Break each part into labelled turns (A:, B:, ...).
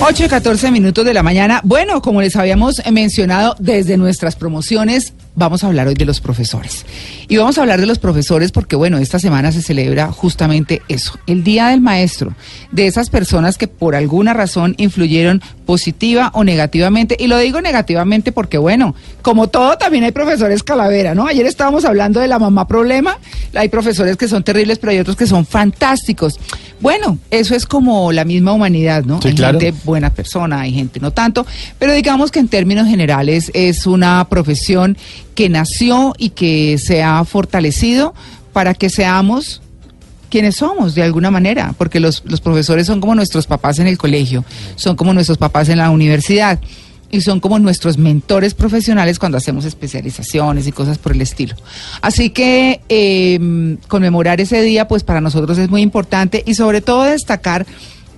A: 8 y 14 minutos de la mañana. Bueno, como les habíamos mencionado desde nuestras promociones, vamos a hablar hoy de los profesores. Y vamos a hablar de los profesores porque, bueno, esta semana se celebra justamente eso, el Día del Maestro, de esas personas que por alguna razón influyeron positiva o negativamente. Y lo digo negativamente porque, bueno, como todo, también hay profesores calavera, ¿no? Ayer estábamos hablando de la mamá problema, hay profesores que son terribles, pero hay otros que son fantásticos. Bueno, eso es como la misma humanidad, ¿no?
B: Sí,
A: hay
B: claro.
A: gente buena persona, hay gente no tanto, pero digamos que en términos generales es una profesión que nació y que se ha fortalecido para que seamos quienes somos de alguna manera, porque los, los profesores son como nuestros papás en el colegio, son como nuestros papás en la universidad y son como nuestros mentores profesionales cuando hacemos especializaciones y cosas por el estilo. Así que eh, conmemorar ese día, pues para nosotros es muy importante y sobre todo destacar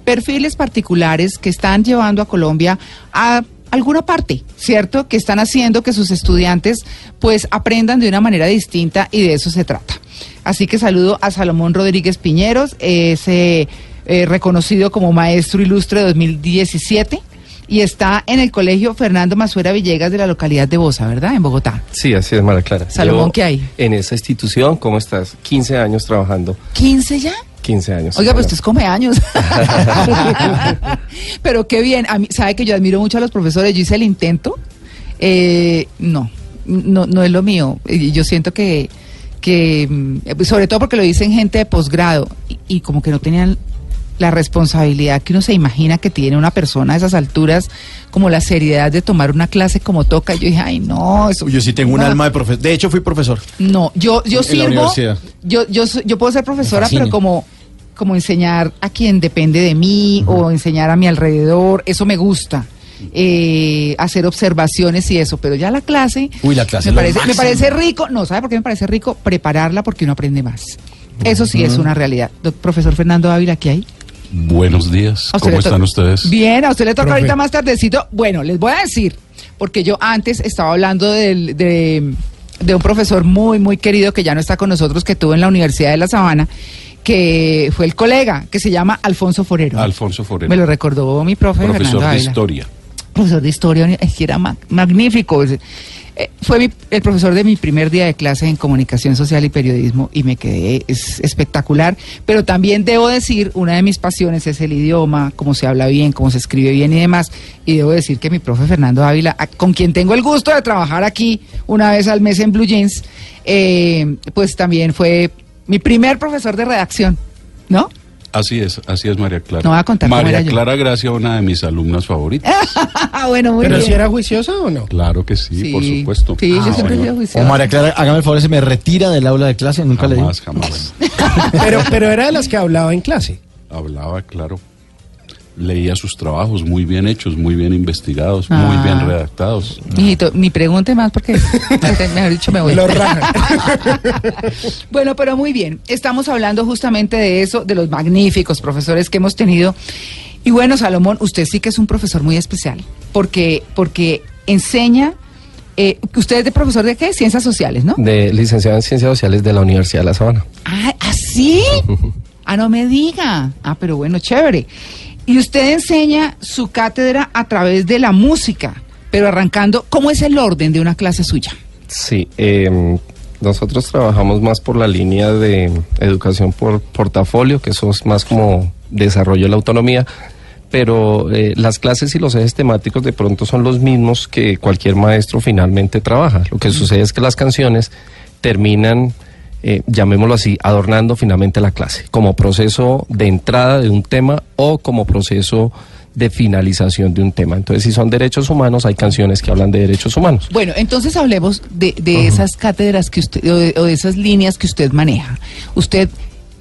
A: perfiles particulares que están llevando a Colombia a alguna parte, ¿cierto? Que están haciendo que sus estudiantes pues aprendan de una manera distinta y de eso se trata. Así que saludo a Salomón Rodríguez Piñeros, es eh, eh, reconocido como maestro ilustre 2017 y está en el colegio Fernando Masuera Villegas de la localidad de Bosa, ¿verdad? En Bogotá.
C: Sí, así es, Mara Clara.
A: Salomón,
C: Yo,
A: ¿qué hay?
C: En esa institución, ¿cómo estás? 15 años trabajando.
A: ¿15 ya?
C: 15 años.
A: Oiga, pues usted es come años. Pero qué bien. A mí, sabe que yo admiro mucho a los profesores. Yo hice el intento. Eh, no, no, no es lo mío. Yo siento que, que, mm, sobre todo porque lo dicen gente de posgrado y, y como que no tenían la responsabilidad que uno se imagina que tiene una persona a esas alturas, como la seriedad de tomar una clase como toca. Yo dije, ay, no, eso.
B: Yo sí tengo un alma de profesor. De hecho, fui profesor.
A: No, yo, yo
B: En
A: sirvo. Yo, yo, yo puedo ser profesora, pero como, como enseñar a quien depende de mí o enseñar a mi alrededor, eso me gusta. Eh, hacer observaciones y eso, pero ya la clase,
B: Uy, la clase
A: me parece, me parece rico, no, ¿sabe por qué me parece rico? Prepararla porque uno aprende más. Eso sí es una realidad. Doc- profesor Fernando Ávila, ¿qué hay?
D: Buenos días,
A: ¿A usted
D: ¿cómo están ustedes?
A: Bien, a usted le toca ahorita más tardecito. Bueno, les voy a decir, porque yo antes estaba hablando del- de, de un profesor muy, muy querido que ya no está con nosotros, que tuvo en la Universidad de La Sabana, que fue el colega, que se llama Alfonso Forero.
D: Alfonso Forero,
A: Me lo recordó mi profe
D: profesor
A: Fernando
D: de
A: Ávila.
D: historia.
A: Profesor de historia, es que era ma- magnífico. Eh, fue el profesor de mi primer día de clase en comunicación social y periodismo y me quedé es espectacular. Pero también debo decir, una de mis pasiones es el idioma, cómo se habla bien, cómo se escribe bien y demás. Y debo decir que mi profe Fernando Ávila, con quien tengo el gusto de trabajar aquí una vez al mes en Blue Jeans, eh, pues también fue mi primer profesor de redacción, ¿no?
D: Así es, así es María Clara.
A: No va a contar cómo era
D: María
A: yo.
D: Clara Gracia, una de mis alumnas favoritas.
A: bueno, muy
E: ¿Pero
A: bien.
E: si era juiciosa o no?
D: claro que sí,
A: Sí,
D: por supuesto.
A: Sí, yo
D: Ah,
A: siempre he
D: bueno.
A: sido
B: O
A: juiciosa.
B: María Clara, hágame el favor, se me retira del aula de clase. Nunca le digo.
D: Jamás, jamás.
E: Pero, pero era de las que hablaba en clase.
D: Hablaba, claro. Leía sus trabajos muy bien hechos, muy bien investigados,
A: Ah.
D: muy bien redactados.
A: Mijito, ni pregunte más porque, mejor dicho, me voy.
E: Lo.
A: Bueno, pero muy bien. Estamos hablando justamente de eso, de los magníficos profesores que hemos tenido. Y bueno, Salomón, usted sí que es un profesor muy especial, porque, porque enseña. eh, ¿Usted es de profesor de qué? Ciencias sociales, ¿no?
C: De licenciado en Ciencias Sociales de la Universidad de La Sabana.
A: Ah, ¿así? Ah, no me diga. Ah, pero bueno, chévere. Y usted enseña su cátedra a través de la música, pero arrancando, ¿cómo es el orden de una clase suya?
C: Sí, eh, nosotros trabajamos más por la línea de educación por portafolio, que eso es más como desarrollo de la autonomía, pero eh, las clases y los ejes temáticos de pronto son los mismos que cualquier maestro finalmente trabaja. Lo que sucede es que las canciones terminan, eh, llamémoslo así, adornando finalmente la clase, como proceso de entrada de un tema o como proceso de finalización de un tema. Entonces, si son derechos humanos, hay canciones que hablan de derechos humanos.
A: Bueno, entonces hablemos de, de esas cátedras que usted, o de, o de esas líneas que usted maneja. Usted,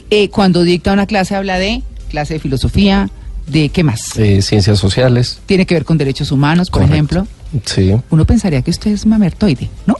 A: eh, cuando dicta una clase, habla de clase de filosofía, de qué más?
C: Eh, ciencias sociales,
A: Tiene que ver con derechos humanos, por
C: Correcto.
A: ejemplo.
C: sí.
A: Uno pensaría que usted es mamertoide, ¿no?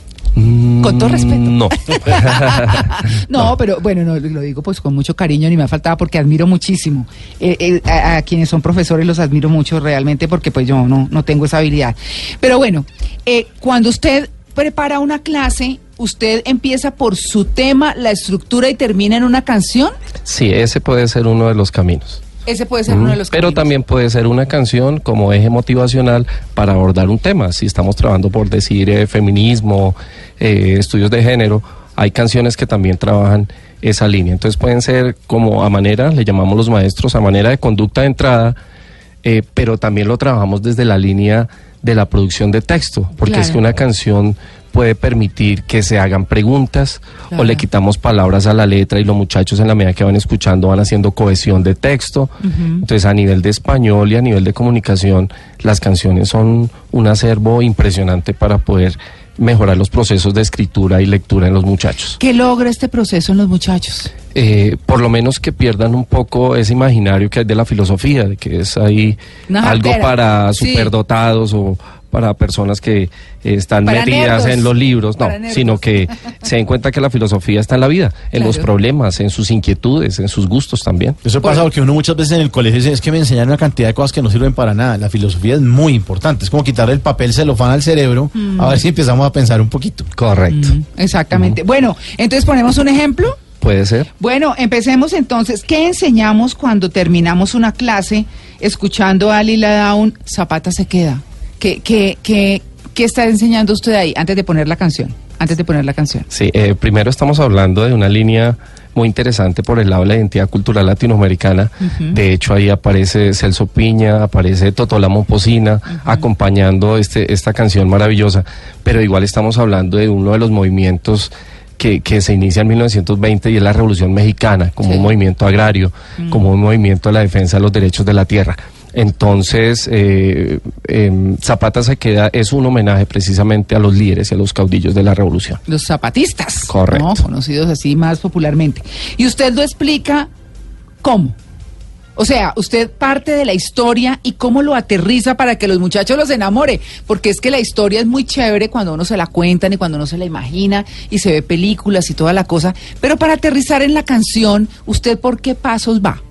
A: Con todo respeto.
C: Mm, No.
A: No, pero bueno, no, lo digo pues con mucho cariño, ni me ha faltado porque admiro muchísimo. Eh, eh, a, a quienes son profesores los admiro mucho realmente porque pues yo no, no tengo esa habilidad. Pero bueno, eh, cuando usted prepara una clase, usted empieza por su tema, la estructura y termina en una canción.
C: Sí, ese puede ser uno de los caminos.
A: Ese puede ser uno de los
C: Pero
A: caminos.
C: también puede ser una canción como eje motivacional para abordar un tema. Si estamos trabajando por decir eh, feminismo, eh, estudios de género, hay canciones que también trabajan esa línea. Entonces pueden ser como a manera, le llamamos los maestros, a manera de conducta de entrada, eh, pero también lo trabajamos desde la línea de la producción de texto, porque es que una canción puede permitir que se hagan preguntas o le quitamos palabras a la letra y los muchachos en la medida que van escuchando van haciendo cohesión de texto. Entonces a nivel de español y a nivel de comunicación las canciones son un acervo impresionante para poder mejorar los procesos de escritura y lectura en los muchachos.
A: ¿Qué logra este proceso en los muchachos?
C: Eh, por lo menos que pierdan un poco ese imaginario que hay de la filosofía, de que es ahí algo para
A: Sí.
C: superdotados o para personas que eh, están
A: Para
C: metidas
A: nerdos.
C: en los libros, no, sino que se den cuenta que la filosofía está en la vida, en los problemas, en sus inquietudes, en sus gustos también.
B: Eso pasa porque uno muchas veces en el colegio dice, es que me enseñaron una cantidad de cosas que no sirven para nada. La filosofía es muy importante. Es como quitarle el papel celofán al cerebro, a ver si empezamos a pensar un poquito.
C: Correcto.
A: Mm, exactamente. Bueno, entonces ponemos un ejemplo.
C: Puede ser.
A: Bueno, empecemos entonces. ¿Qué enseñamos cuando terminamos una clase escuchando a Lila Down? Zapata se queda. ¿Qué, qué, qué, qué está enseñando usted ahí antes de poner la canción? Antes de poner la canción.
C: Sí, eh, primero estamos hablando de una línea muy interesante por el lado de la identidad cultural latinoamericana. De hecho, ahí aparece Celso Piña, aparece Totola Momposina, acompañando este, esta canción maravillosa. Pero igual estamos hablando de uno de los movimientos que, que se inicia en 1920 y es la Revolución Mexicana, como
A: Sí.
C: un movimiento agrario, como un movimiento de la defensa de los derechos de la tierra. Entonces, eh, em, Zapata se queda, es un homenaje precisamente a los líderes y a los caudillos de la revolución.
A: Los zapatistas.
C: Correcto.
A: ¿no? Conocidos así más popularmente. Y usted lo explica cómo. O sea, usted parte de la historia y cómo lo aterriza para que los muchachos los enamore. Porque es que la historia es muy chévere cuando uno se la cuentan y cuando uno se la imagina y se ve películas y toda la cosa. Pero para aterrizar en la canción, ¿usted por qué pasos va?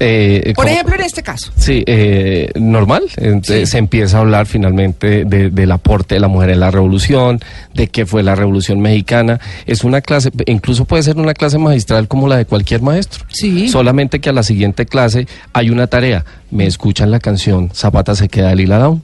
C: Eh,
A: Por
C: como-
A: ejemplo, en este caso.
C: Sí, eh, normal.
A: Sí.
C: Se empieza a hablar finalmente de- del aporte de la mujer en la revolución, de qué fue la revolución mexicana. Es una clase, incluso puede ser una clase magistral como la de cualquier maestro.
A: Sí.
C: Solamente que a la siguiente clase hay una tarea. Me escuchan la canción Zapata se queda de Lila Down.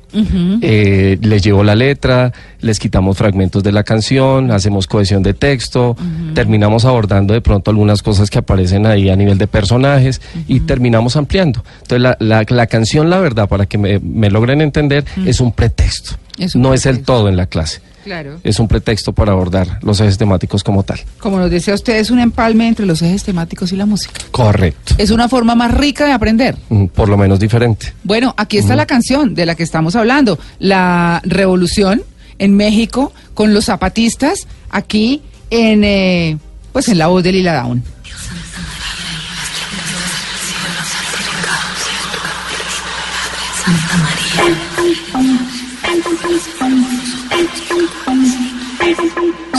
C: Eh, les llevo la letra, les quitamos fragmentos de la canción, hacemos cohesión de texto, terminamos abordando de pronto algunas cosas que aparecen ahí a nivel de personajes y terminamos ampliando. Entonces la, la- la canción, la verdad, para que me, me logren entender, es un pretexto.
A: Es un
C: no es el todo en la clase.
A: Claro.
C: Es un pretexto para abordar los ejes temáticos como tal.
A: Como nos decía usted, es un empalme entre los ejes temáticos y la música.
C: Correcto.
A: Es una forma más rica de aprender.
C: Mm, Por lo menos diferente.
A: Bueno, aquí está la canción de la que estamos hablando, la revolución en México con los zapatistas aquí en eh, pues en la voz de Lila Down.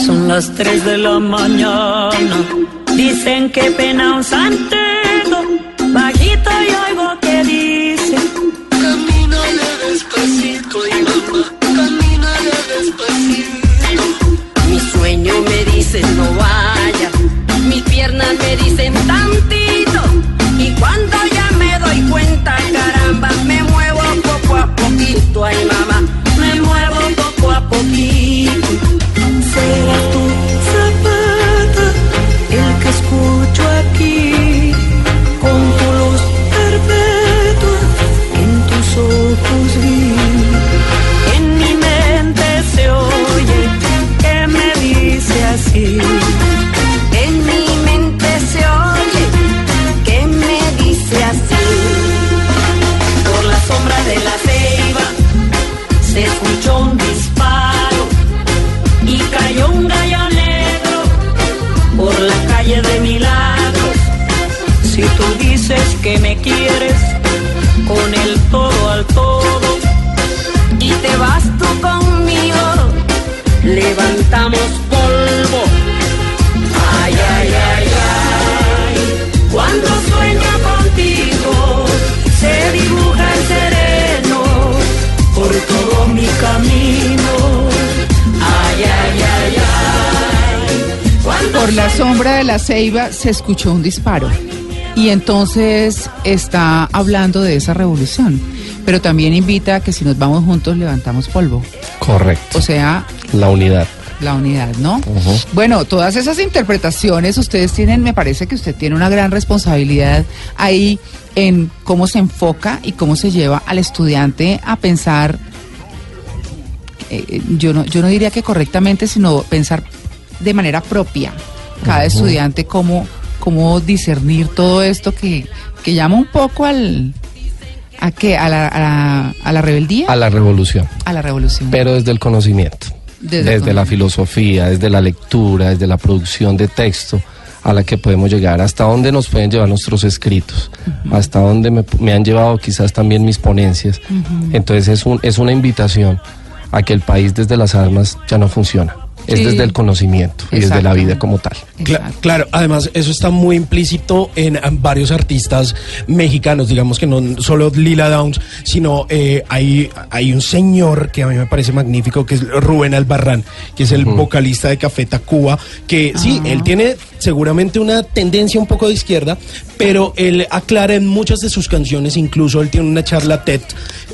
F: Son las 3 de la mañana. Dicen que pena un santero. Por
A: la sombra de la ceiba se escuchó un disparo. Y entonces está hablando de esa revolución. Pero también invita a que si nos vamos juntos levantamos polvo.
C: Correcto.
A: O sea,
C: La unidad.
A: la unidad, ¿no? Bueno, todas esas interpretaciones ustedes tienen, me parece que usted tiene una gran responsabilidad ahí en cómo se enfoca y cómo se lleva al estudiante a pensar, eh, yo, no, yo no diría que correctamente, sino pensar de manera propia. Cada estudiante cómo, cómo discernir todo esto que, que llama un poco al... ¿A qué? ¿A la, a la, a la rebeldía?
C: A la revolución.
A: A la revolución.
C: Pero desde el conocimiento.
A: Desde
C: Desde,
A: el
C: la filosofía, desde la lectura, desde la producción de texto a la que podemos llegar, hasta dónde nos pueden llevar nuestros escritos, hasta dónde me, me han llevado quizás también mis ponencias. Entonces es, un, es una invitación a que el país desde las armas ya no funciona, es
A: Sí.
C: desde el conocimiento y desde la vida como tal.
E: Cla- claro, además eso está muy implícito en, varios artistas mexicanos, digamos que no solo Lila Downs, sino eh, hay, hay un señor que a mí me parece magnífico, que es Rubén Albarrán, que es el vocalista de Café Tacuba, que sí, él tiene seguramente una tendencia un poco de izquierda, pero él aclara en muchas de sus canciones, incluso él tiene una charla TED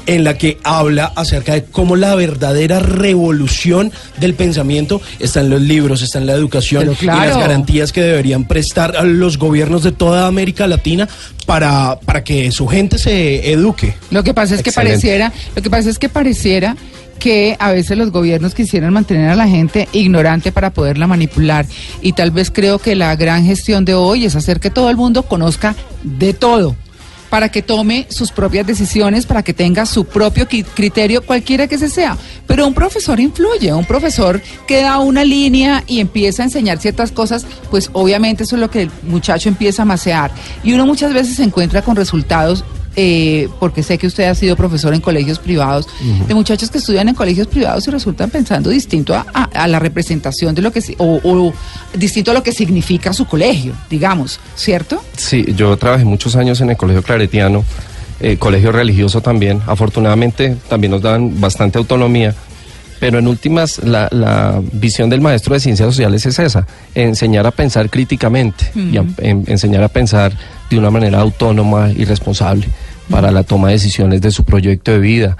E: en la que habla acerca de cómo la verdadera revolución del pensamiento está en los libros, está en la educación y las garantías que deberían prestar a los gobiernos de toda América Latina para, para que su gente se eduque.
A: Lo que pasa es que pareciera, lo que pasa es que pareciera que a veces los gobiernos quisieran mantener a la gente ignorante para poderla manipular. Y tal vez creo que la gran gestión de hoy es hacer que todo el mundo conozca de todo para que tome sus propias decisiones, para que tenga su propio criterio, cualquiera que ese sea. Pero un profesor influye, un profesor que da una línea y empieza a enseñar ciertas cosas, pues obviamente eso es lo que el muchacho empieza a macear. Y uno muchas veces se encuentra con resultados, eh, porque sé que usted ha sido profesor en colegios privados, de muchachos que estudian en colegios privados y resultan pensando distinto a, a- a la representación de lo que, o, o distinto a lo que significa su colegio, digamos, ¿cierto?
C: Sí, yo trabajé muchos años en el Colegio Claretiano, eh, colegio religioso también. Afortunadamente también nos dan bastante autonomía, pero en últimas la, la visión del maestro de ciencias sociales es esa, enseñar a pensar críticamente y a- en- enseñar a pensar de una manera autónoma y responsable para la toma de decisiones de su proyecto de vida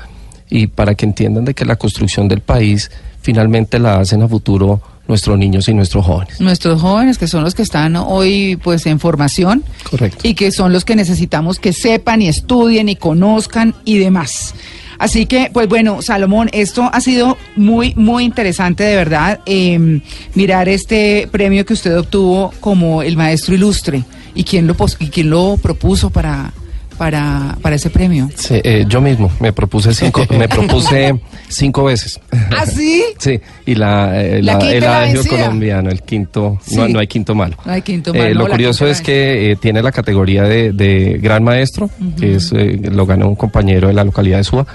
C: y para que entiendan de que la construcción del país finalmente la hacen a futuro nuestros niños y nuestros jóvenes.
A: nuestros jóvenes que son los que están hoy pues en formación
C: Correcto.
A: y que son los que necesitamos que sepan y estudien y conozcan y demás. Así que, pues bueno, Salomón, esto ha sido muy, muy interesante de verdad, eh, mirar este premio que usted obtuvo como el maestro ilustre y quién lo, y quién lo propuso para, para, para ese premio.
C: Sí, eh, yo mismo me propuse cinco, me propuse cinco veces.
A: ¿Ah, sí?
C: Sí, y la, eh,
A: La
C: la-
A: quinta
C: el adagio colombiano, el quinto,
A: Sí.
C: no, no hay quinto malo.
A: No hay quinto
C: Eh,
A: malo,
C: lo curioso es que eh, tiene la categoría de, de gran maestro, que es, lo ganó un compañero de la localidad de Suba,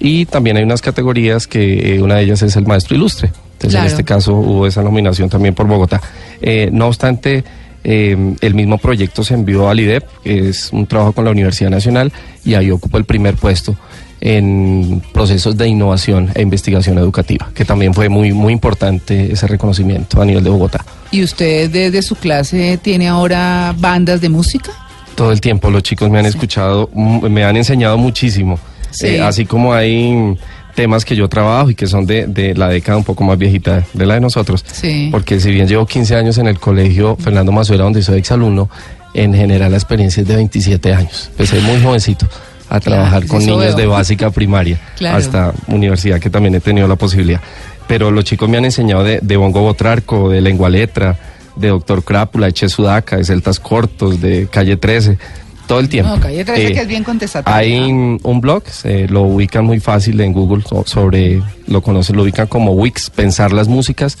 C: y también hay unas categorías que una de ellas es el maestro ilustre. Entonces
A: Claro.
C: en este caso hubo esa nominación también por Bogotá. Eh, no obstante, eh, el mismo proyecto se envió al IDEP, que es un trabajo con la Universidad Nacional, y ahí ocupó el primer puesto en procesos de innovación e investigación educativa, que también fue muy, muy importante ese reconocimiento a nivel de Bogotá.
A: ¿Y usted desde su clase tiene ahora bandas de música?
C: Todo el tiempo los chicos me han escuchado, me han enseñado muchísimo.
A: Sí.
C: Eh, así como hay temas que yo trabajo y que son de, de la década un poco más viejita de la de nosotros.
A: Sí.
C: Porque si bien llevo 15 años en el colegio Fernando Mazuela, donde soy exalumno, en general la experiencia es de 27 años. Empecé muy jovencito a trabajar con niños
A: veo.
C: de básica primaria
A: Claro.
C: hasta universidad que también he tenido la posibilidad. Pero los chicos me han enseñado de, de bongo botrarco, de lengua letra, de doctor Crápula, de Che Sudaca, de celtas cortos, de calle 13, todo el tiempo.
A: No, Calle 13
C: Eh,
A: que es bien contestatario.
C: Hay un blog, se lo ubican muy fácil en Google so- sobre, lo conocen, lo ubican como Wix, pensar las músicas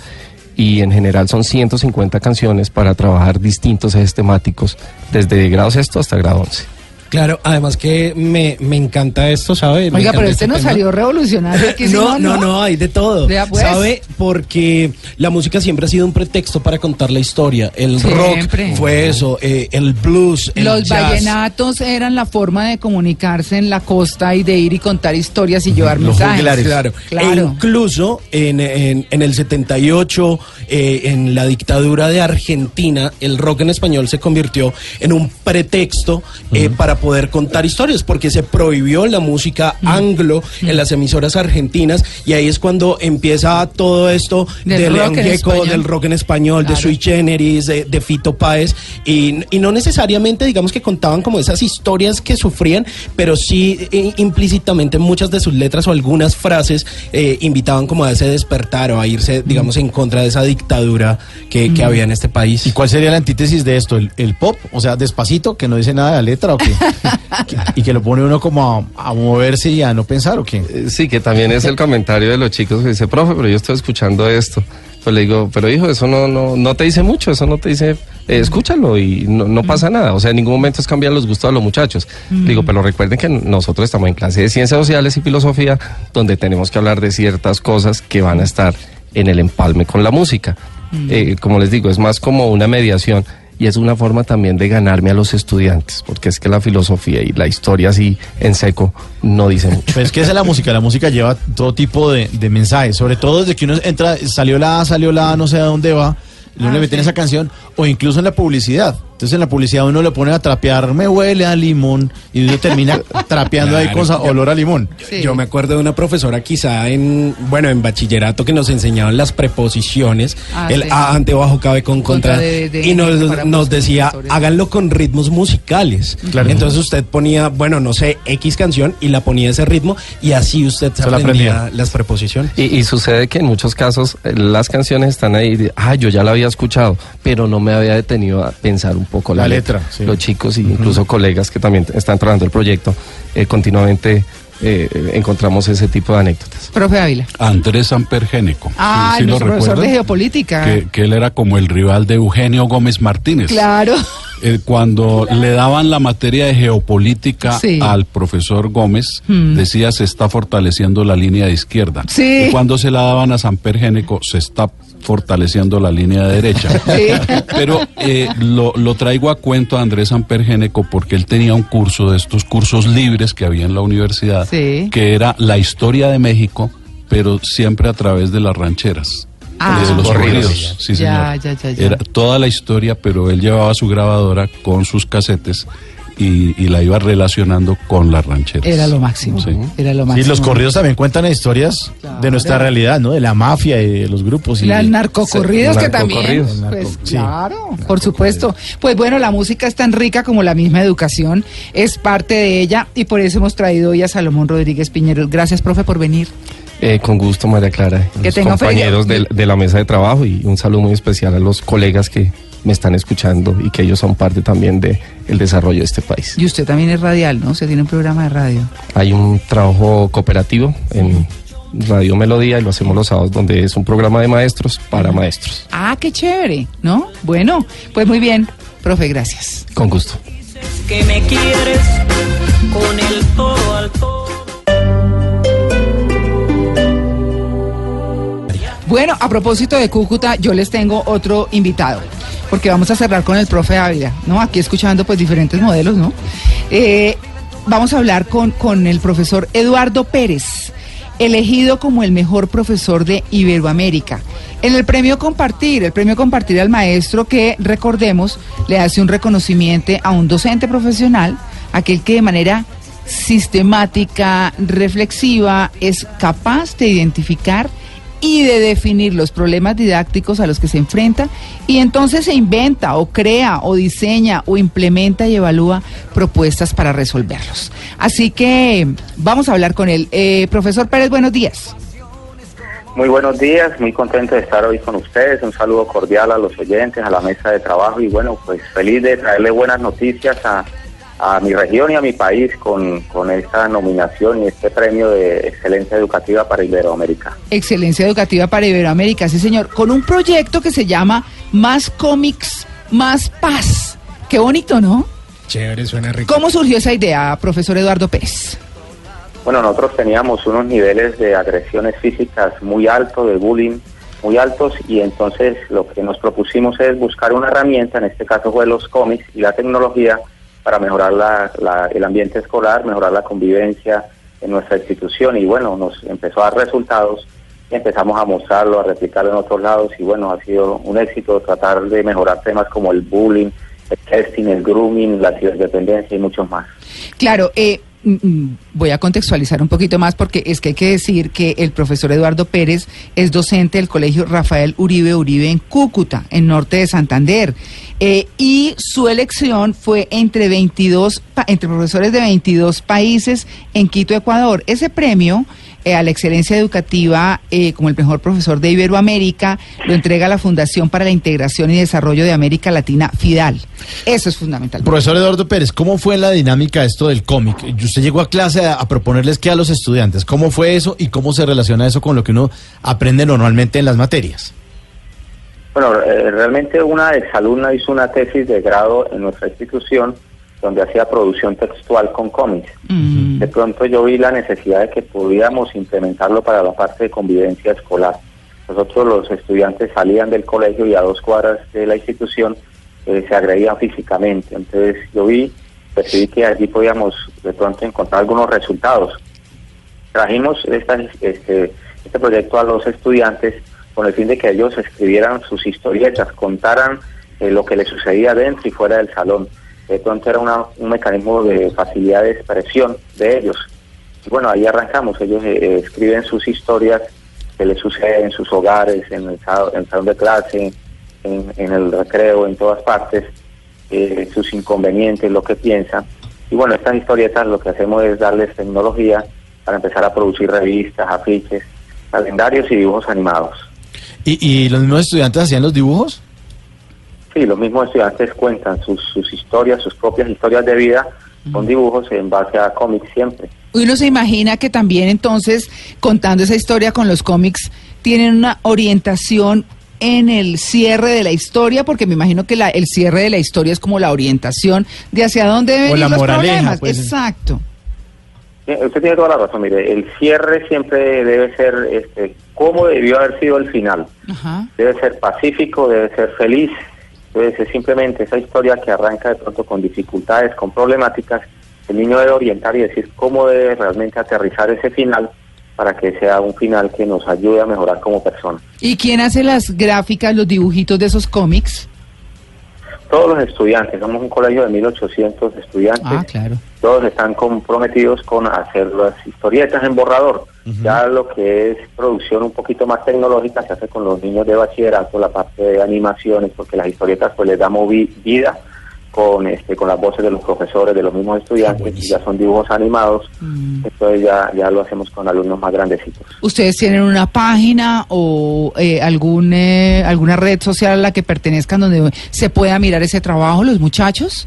C: y en general son 150 canciones para trabajar distintos ejes temáticos desde grado sexto hasta grado 11.
E: Claro, además que me, me encanta esto, ¿sabe? Me
A: Oiga, pero este nos
E: tema.
A: salió revolucionario. aquí, sí,
E: no, no, no, hay de todo.
A: Vea, pues.
E: ¿Sabe? Porque la música siempre ha sido un pretexto para contar la historia. El
A: Siempre.
E: rock fue eso, eh, el blues, el
A: Los
E: jazz.
A: vallenatos eran la forma de comunicarse en la costa y de ir y contar historias y llevar
B: Los
A: mensajes.
B: juglares.
E: Claro.
A: Claro.
E: E incluso en, en, en el 78, eh, en la dictadura de Argentina, el rock en español se convirtió en un pretexto eh, para poder contar historias, porque se prohibió la música anglo en las emisoras argentinas, y ahí es cuando empieza todo esto
A: Del
E: de León
A: rock español.
E: del rock en español,
A: Claro.
E: de Sui Generis, de, de Fito Páez, y, y no necesariamente, digamos que contaban como esas historias que sufrían, pero sí eh, implícitamente muchas de sus letras o algunas frases eh, invitaban como a ese despertar o a irse, digamos, en contra de esa dictadura que, que había en este país.
B: ¿Y cuál sería la antítesis de esto? ¿El, el pop? O sea, despacito, que no dice nada de la letra o qué? y que lo pone uno como a, a moverse y a no pensar o qué?
C: Eh, Sí, que también es el comentario de los chicos que dice, profe, pero yo estoy escuchando esto. Pues le digo, pero hijo, eso no, no, no te dice mucho, eso no te dice, eh, escúchalo y no, no pasa nada. O sea, en ningún momento es cambiar los gustos de los muchachos. Le Digo, pero recuerden que nosotros estamos en clase de ciencias sociales y filosofía, donde tenemos que hablar de ciertas cosas que van a estar en el empalme con la música. Eh, como les digo, es más como una mediación. Y es una forma también de ganarme a los estudiantes, porque es que la filosofía y la historia así en seco no dicen mucho.
B: Pues es que es la música, la música lleva todo tipo de, mensajes, sobre todo desde que uno entra, salió la A, salió la A, no sé a dónde va, y le meten esa canción, o incluso en la publicidad. Entonces en la publicidad uno le pone a trapear, me huele a limón, y uno termina trapeando ahí
E: Claro,
B: sa-
E: ya-
B: olor a limón.
A: Sí.
E: Yo me acuerdo de una profesora quizá en, bueno, en bachillerato que nos enseñaban las preposiciones,
A: Ah,
E: el
A: sí.
E: a ante, bajo, cabe, con,
A: Contra
E: contra,
A: de- de-
E: y nos, nos decía, háganlo con ritmos musicales.
B: Claro.
E: Entonces usted ponía, bueno, no sé, X canción y la ponía ese ritmo y así usted se aprendía
B: aprendía.
E: las preposiciones.
C: Y, y sucede que en muchos casos eh, las canciones están ahí, ah, yo ya la había escuchado, pero no me había detenido a pensar un poco la,
B: La
C: letra.
B: letra, sí.
C: Los chicos e incluso colegas que también están trabajando el proyecto, eh, continuamente eh, encontramos ese tipo de anécdotas.
A: Profe Ávila.
D: Andrés Sampergénico.
A: Ah,
D: ¿Sí- sí lo
A: nuestro profesor de geopolítica.
D: Que, que él era como el rival de Eugenio Gómez Martínez.
A: Claro.
D: Eh, cuando le daban la materia de geopolítica
A: Sí.
D: al profesor Gómez,
A: Hmm.
D: decía se está fortaleciendo la línea de izquierda.
A: Sí.
D: Y cuando se la daban a Samper Géneco, se está fortaleciendo la línea de derecha.
A: Sí.
D: Pero eh, lo, lo traigo a cuento a Andrés Samper Géneco porque él tenía un curso de estos cursos libres que había en la universidad,
A: Sí.
D: que era la historia de México, pero siempre a través de las rancheras.
A: Ah.
D: de los
C: Corridos.
D: sí
A: Ya,
D: señor.
A: ya, ya, ya.
D: Era toda la historia, pero él llevaba su grabadora con sus casetes y, y la iba relacionando con las rancheras.
A: Era lo máximo.
D: Sí.
A: Era lo
B: Sí,
A: máximo.
B: los corridos también cuentan historias
A: Claro.
B: de nuestra realidad, ¿no? De la mafia y de los grupos. Y
A: Las narcocorridos
C: Sí,
A: que también. Pues,
B: sí.
A: Claro, por supuesto. Pues bueno, la música es tan rica como la misma educación, es parte de ella y por eso hemos traído hoy a Salomón Rodríguez Piñero. Gracias, profe, por venir.
C: Eh, con gusto, María Clara,
A: Que
C: los
A: tenga
C: compañeros de, de la mesa de trabajo y un saludo muy especial a los colegas que me están escuchando y que ellos son parte también de el desarrollo de este país.
A: Y usted también es radial, ¿no? Usted tiene un programa de radio.
C: Hay un trabajo cooperativo en Radio Melodía y lo hacemos los sábados donde es un programa de maestros para maestros.
A: Ah, qué chévere, ¿no? Bueno, pues muy bien, profe, gracias.
C: Con gusto.
F: que me quieres con el todo al todo.
A: Bueno, a propósito de Cúcuta, yo les tengo otro invitado, porque vamos a cerrar con el profe Ávila, ¿no? Aquí escuchando pues diferentes modelos, ¿no? Eh, vamos a hablar con, con el profesor Eduardo Pérez, elegido como el mejor profesor de Iberoamérica. En el premio Compartir, el premio Compartir al maestro que, recordemos, le hace un reconocimiento a un docente profesional, aquel que de manera sistemática, reflexiva, es capaz de identificar y de definir los problemas didácticos a los que se enfrenta y entonces se inventa o crea o diseña o implementa y evalúa propuestas para resolverlos. Así que vamos a hablar con él. Eh, profesor Pérez, buenos días.
G: Muy buenos días, muy contento de estar hoy con ustedes. Un saludo cordial a los oyentes, a la mesa de trabajo y bueno, pues feliz de traerle buenas noticias a, a mi región y a mi país con, con esta nominación y este premio de excelencia educativa para Iberoamérica.
A: Excelencia Educativa para Iberoamérica, sí señor, con un proyecto que se llama Más Cómics, Más Paz. Qué bonito, ¿no?
E: Chévere, suena rico.
A: ¿Cómo surgió esa idea, profesor Eduardo Pérez?
G: Bueno, nosotros teníamos unos niveles de agresiones físicas muy altos, de bullying muy altos, y entonces lo que nos propusimos es buscar una herramienta, en este caso fue los cómics y la tecnología, para mejorar la- la- el ambiente escolar, mejorar la convivencia en nuestra institución, y bueno, nos empezó a dar resultados, y empezamos a mostrarlo, a replicarlo en otros lados, y bueno, ha sido un éxito tratar de mejorar temas como el bullying, el testing, el grooming, la ciberdependencia y muchos más.
A: Claro, eh, mm, mm, voy a contextualizar un poquito más porque es que hay que decir que el profesor Eduardo Pérez es docente del colegio Rafael Uribe Uribe en Cúcuta, en norte de Santander. Eh, y su elección fue entre 22, pa- entre profesores de 22 países en Quito, Ecuador. Ese premio eh, a la excelencia educativa eh, como el mejor profesor de Iberoamérica lo entrega la Fundación para la Integración y Desarrollo de América Latina, FIDAL. Eso es fundamental.
B: Profesor Eduardo Pérez, ¿cómo fue la dinámica esto del cómic? Usted llegó a clase a, a proponerles qué a los estudiantes. ¿Cómo fue eso y cómo se relaciona eso con lo que uno aprende normalmente en las materias?
G: Bueno, eh, realmente una exalumna hizo una tesis de grado en nuestra institución donde hacía producción textual con cómics.
A: Mm.
G: De pronto yo vi la necesidad de que pudiéramos implementarlo para la parte de convivencia escolar. Nosotros los estudiantes salían del colegio y a dos cuadras de la institución eh, se agredían físicamente. Entonces yo vi, percibí que allí podíamos de pronto encontrar algunos resultados. Trajimos esta, este, este proyecto a los estudiantes con el fin de que ellos escribieran sus historietas, contaran eh, lo que les sucedía dentro y fuera del salón. De pronto era una- un mecanismo de facilidad de expresión de ellos. Y bueno, ahí arrancamos. Ellos eh, eh, escriben sus historias que les sucede en sus hogares, en el, salón de clase, en, en el recreo, en todas partes, eh, sus inconvenientes, lo que piensan. Y bueno, estas historietas lo que hacemos es darles tecnología para empezar a producir revistas, afiches, calendarios y dibujos animados.
B: ¿Y, y los mismos estudiantes hacían los dibujos?
G: Sí, los mismos estudiantes cuentan sus, sus historias, sus propias historias de vida, con dibujos en base a cómics siempre.
A: Uno se imagina que también entonces, contando esa historia con los cómics, tienen una orientación en el cierre de la historia, porque me imagino que la- el cierre de la historia es como la orientación de hacia dónde deben
B: O
A: ir
B: la
A: los
B: moraleja,
A: problemas.
B: pues.
A: Exacto.
G: Usted tiene toda la razón, mire, el cierre siempre debe ser este, cómo debió haber sido el final.
A: Ajá.
G: Debe ser pacífico, debe ser feliz, debe ser simplemente esa historia que arranca de pronto con dificultades, con problemáticas. El niño debe orientar y decir cómo debe realmente aterrizar ese final para que sea un final que nos ayude a mejorar como persona.
A: ¿Y quién hace las gráficas, los dibujitos de esos cómics?
G: Todos los estudiantes, somos un colegio de 1.800 estudiantes.
A: Ah, claro.
G: todos están comprometidos con hacer las historietas en borrador. Ya lo que es producción un poquito más tecnológica se hace con los niños de bachillerato, la parte de animaciones, porque las historietas pues les damos vi- vida con este con las voces de los profesores, de los mismos estudiantes, y ya son dibujos animados, entonces ya, ya lo hacemos con alumnos más grandecitos.
A: ¿Ustedes tienen una página o eh, algún, eh, alguna red social a la que pertenezcan donde se pueda mirar ese trabajo, los muchachos?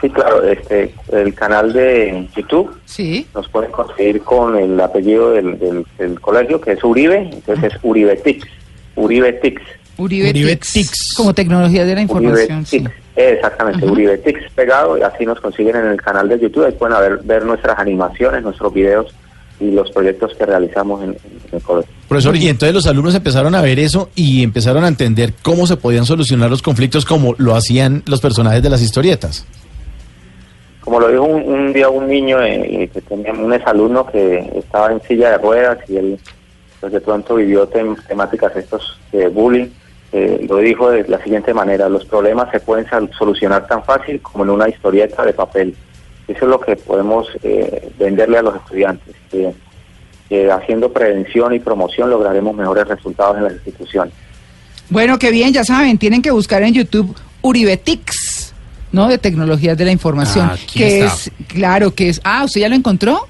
G: Sí, claro, este el canal de YouTube
A: Sí.
G: nos pueden conseguir con el apellido del, del, del colegio, que es Uribe, entonces es Uribe Tix, Uribe Tix.
A: Uribe,
E: Uribe
A: Tix,
E: Tix.
A: Como tecnología de la información.
G: Uribe
A: sí.
G: Tix. Exactamente. Uribe Tix pegado, y así nos consiguen en el canal de YouTube, ahí pueden ver nuestras animaciones, nuestros videos y los proyectos que realizamos en, en el colegio.
B: Profesor, y entonces los alumnos empezaron a ver eso y empezaron a entender cómo se podían solucionar los conflictos como lo hacían los personajes de las historietas.
G: Como lo dijo un, un día un niño eh, que tenía un exalumno que estaba en silla de ruedas y él pues de pronto vivió tem- temáticas estos de bullying, eh, lo dijo de la siguiente manera, los problemas se pueden solucionar tan fácil como en una historieta de papel. Eso es lo que podemos eh, venderle a los estudiantes, que, que haciendo prevención y promoción lograremos mejores resultados en las instituciones.
A: Bueno, qué bien, ya saben, tienen que buscar en YouTube Uribetix, ¿no? De tecnologías de la información.
E: Ah, aquí
A: que
E: está.
A: es, claro, que es. Ah, ¿usted ya lo encontró?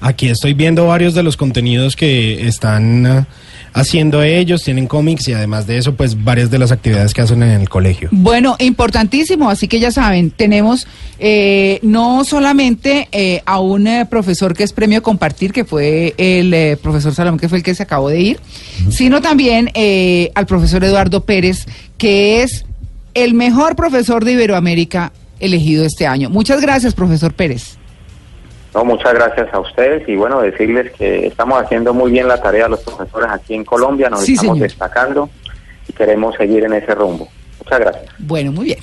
E: Aquí estoy viendo varios de los contenidos que están haciendo ellos, tienen cómics y además de eso, pues varias de las actividades que hacen en el colegio.
A: Bueno, importantísimo, así que ya saben, tenemos eh, no solamente eh, a un eh, profesor que es premio compartir, que fue el eh, profesor Salomón, que fue el que se acabó de ir, sino también eh, al profesor Eduardo Pérez, que es el mejor profesor de Iberoamérica elegido este año. Muchas gracias, profesor Pérez.
G: No, muchas gracias a ustedes y bueno, decirles que estamos haciendo muy bien la tarea los profesores aquí en Colombia, nos
A: Sí,
G: estamos
A: señor.
G: destacando y queremos seguir en ese rumbo. Muchas gracias.
A: Bueno, muy bien.